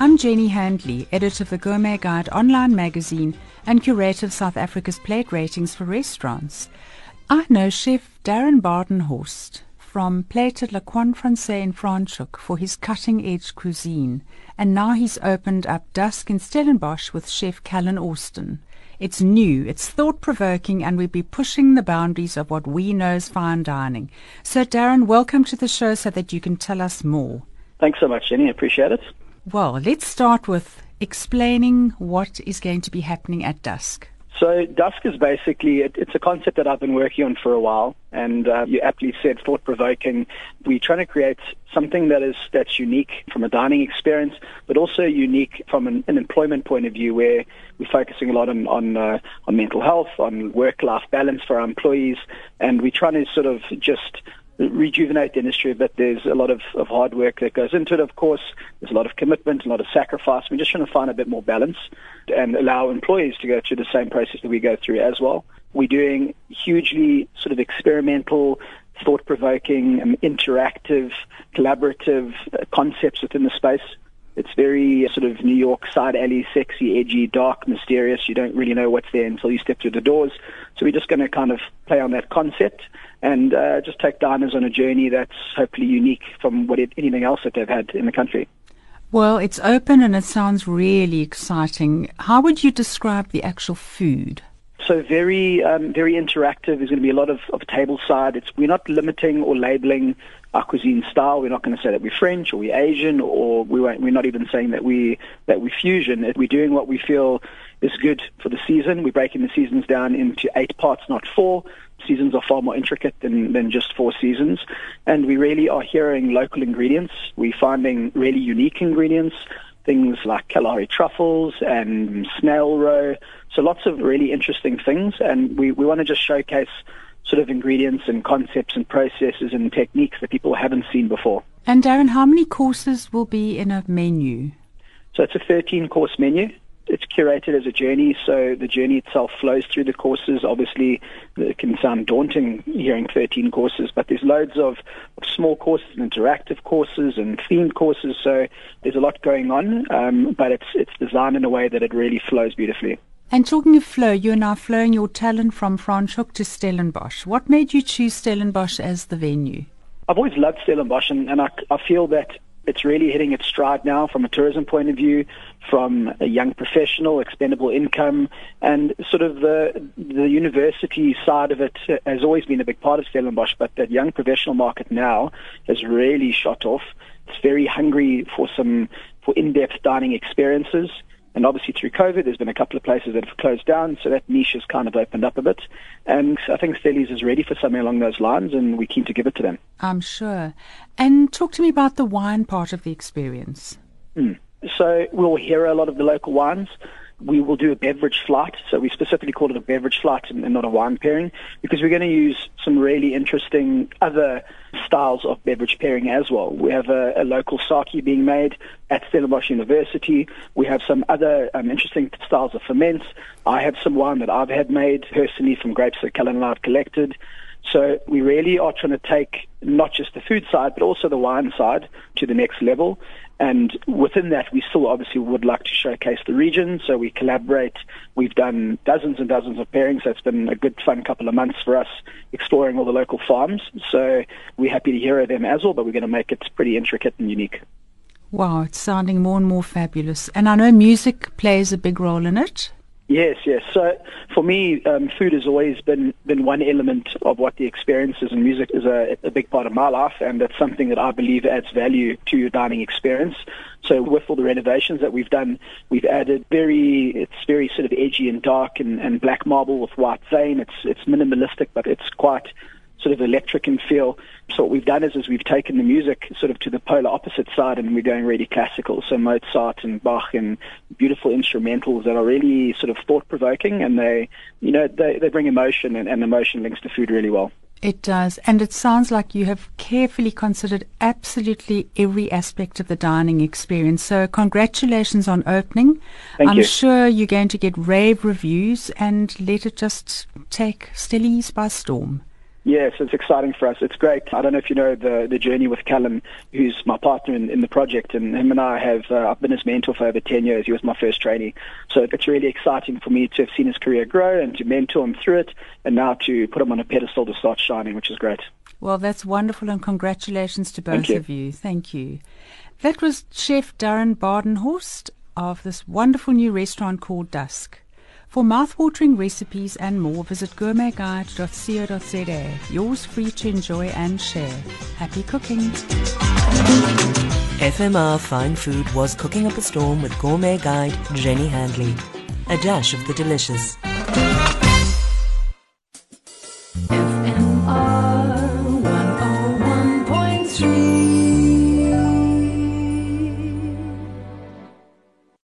I'm Jenny Handley, editor of the Gourmet Guide online magazine and curator of South Africa's plate ratings for restaurants. I know Chef Darren Badenhorst from Plate at Le Coin Francais in Franschhoek for his cutting edge cuisine, and now he's opened up Dusk in Stellenbosch with Chef Callan Austin. It's new, it's thought provoking, and we'll be pushing the boundaries of what we know as fine dining. So, Darren, welcome to the show so that you can tell us more. Thanks so much, Jenny. I appreciate it. Well, let's start with explaining what is going to be happening at dusk. So Dusk is basically, it, it's a concept that I've been working on for a while, and uh, you aptly said thought-provoking. We're trying to create something that is that's unique from a dining experience, but also unique from an, an employment point of view, where we're focusing a lot on on, uh, on mental health, on work-life balance for our employees, and we're trying to sort of just rejuvenate the industry a bit. There's a lot of, of hard work that goes into it, of course. There's a lot of commitment, a lot of sacrifice. We're just trying to find a bit more balance and allow employees to go through the same process that we go through as well. We're doing hugely sort of experimental, thought-provoking, um, interactive, collaborative uh, concepts within the space. It's very sort of New York side alley, sexy, edgy, dark, mysterious. You don't really know what's there until you step through the doors. So we're just going to kind of play on that concept and uh, just take diners on a journey that's hopefully unique from what it, anything else that they've had in the country. Well, it's open and it sounds really exciting. How would you describe the actual food? So very, um, very interactive. There's going to be a lot of, of table side. It's we're not limiting or labeling our cuisine style. We're not going to say that we're French or we're Asian or we we're not even saying that we that we're fusion. We're doing what we feel is good for the season. We're breaking the seasons down into eight parts, not four. Seasons are far more intricate than, than just four seasons. And we really are hearing local ingredients. We're finding really unique ingredients, things like Kalahari truffles and snail roe. So lots of really interesting things. And we, we want to just showcase sort of ingredients and concepts and processes and techniques that people haven't seen before. And Darren, how many courses will be in a menu? So it's a 13 course menu. It's curated as a journey, so the journey itself flows through the courses. Obviously, it can sound daunting hearing 13 courses, but there's loads of, of small courses and interactive courses and themed courses, so there's a lot going on, um, but it's, it's designed in a way that it really flows beautifully. And talking of flow, you're now flowing your talent from Franschhoek to Stellenbosch. What made you choose Stellenbosch as the venue? I've always loved Stellenbosch, and, and I, I feel that it's really hitting its stride now from a tourism point of view, from a young professional, expendable income, and sort of the the university side of it has always been a big part of Stellenbosch, but that young professional market now has really shot off. It's very hungry for some for in-depth dining experiences. And obviously through COVID, there's been a couple of places that have closed down, so that niche has kind of opened up a bit. And I think Stellies is ready for something along those lines, and we're keen to give it to them. I'm sure. And talk to me about the wine part of the experience. Mm. So we'll hear a lot of the local wines we will do a beverage flight. So we specifically call it a beverage flight and, not a wine pairing because we're going to use some really interesting other styles of beverage pairing as well. We have a, a local sake being made at Stellenbosch University. We have some other um, interesting styles of ferments. I have some wine that I've had made personally from grapes that Callan and I have collected. So we really are trying to take not just the food side, but also the wine side to the next level. And within that, we still obviously would like to showcase the region. So we collaborate. We've done dozens and dozens of pairings. So it's been a good, fun couple of months for us exploring all the local farms. So we're happy to hear of them as well, but we're going to make it pretty intricate and unique. Wow, it's sounding more and more fabulous. And I know music plays a big role in it. Yes, yes. So for me, um, food has always been been one element of what the experience is, and music is a, a big part of my life, and it's something that I believe adds value to your dining experience. So with all the renovations that we've done, we've added very, it's very sort of edgy and dark and, and black marble with white vein. It's it's minimalistic, but it's quite sort of electric in feel. So what we've done is, is we've taken the music sort of to the polar opposite side and we're going really classical. So Mozart and Bach and beautiful instrumentals that are really sort of thought provoking and they, you know, they, they bring emotion and, and emotion links to food really well. It does. And it sounds like you have carefully considered absolutely every aspect of the dining experience. So, congratulations on opening. Thank I'm you. sure you're going to get rave reviews and let it just take Stellies by storm. Yes, it's exciting for us. It's great. I don't know if you know the the journey with Callan, who's my partner in, in the project, and him and I have uh, I've been his mentor for over ten years. He was my first trainee, so it's really exciting for me to have seen his career grow and to mentor him through it, and now to put him on a pedestal to start shining, which is great. Well, that's wonderful, and congratulations to both you. of you. Thank you. That was Chef Darren Badenhorst of this wonderful new restaurant called Dusk. For mouthwatering recipes and more, visit gourmetguide.co.za. Yours free to enjoy and share. Happy cooking! FMR Fine Food was cooking up a storm with gourmet guide Jenny Handley. A dash of the delicious.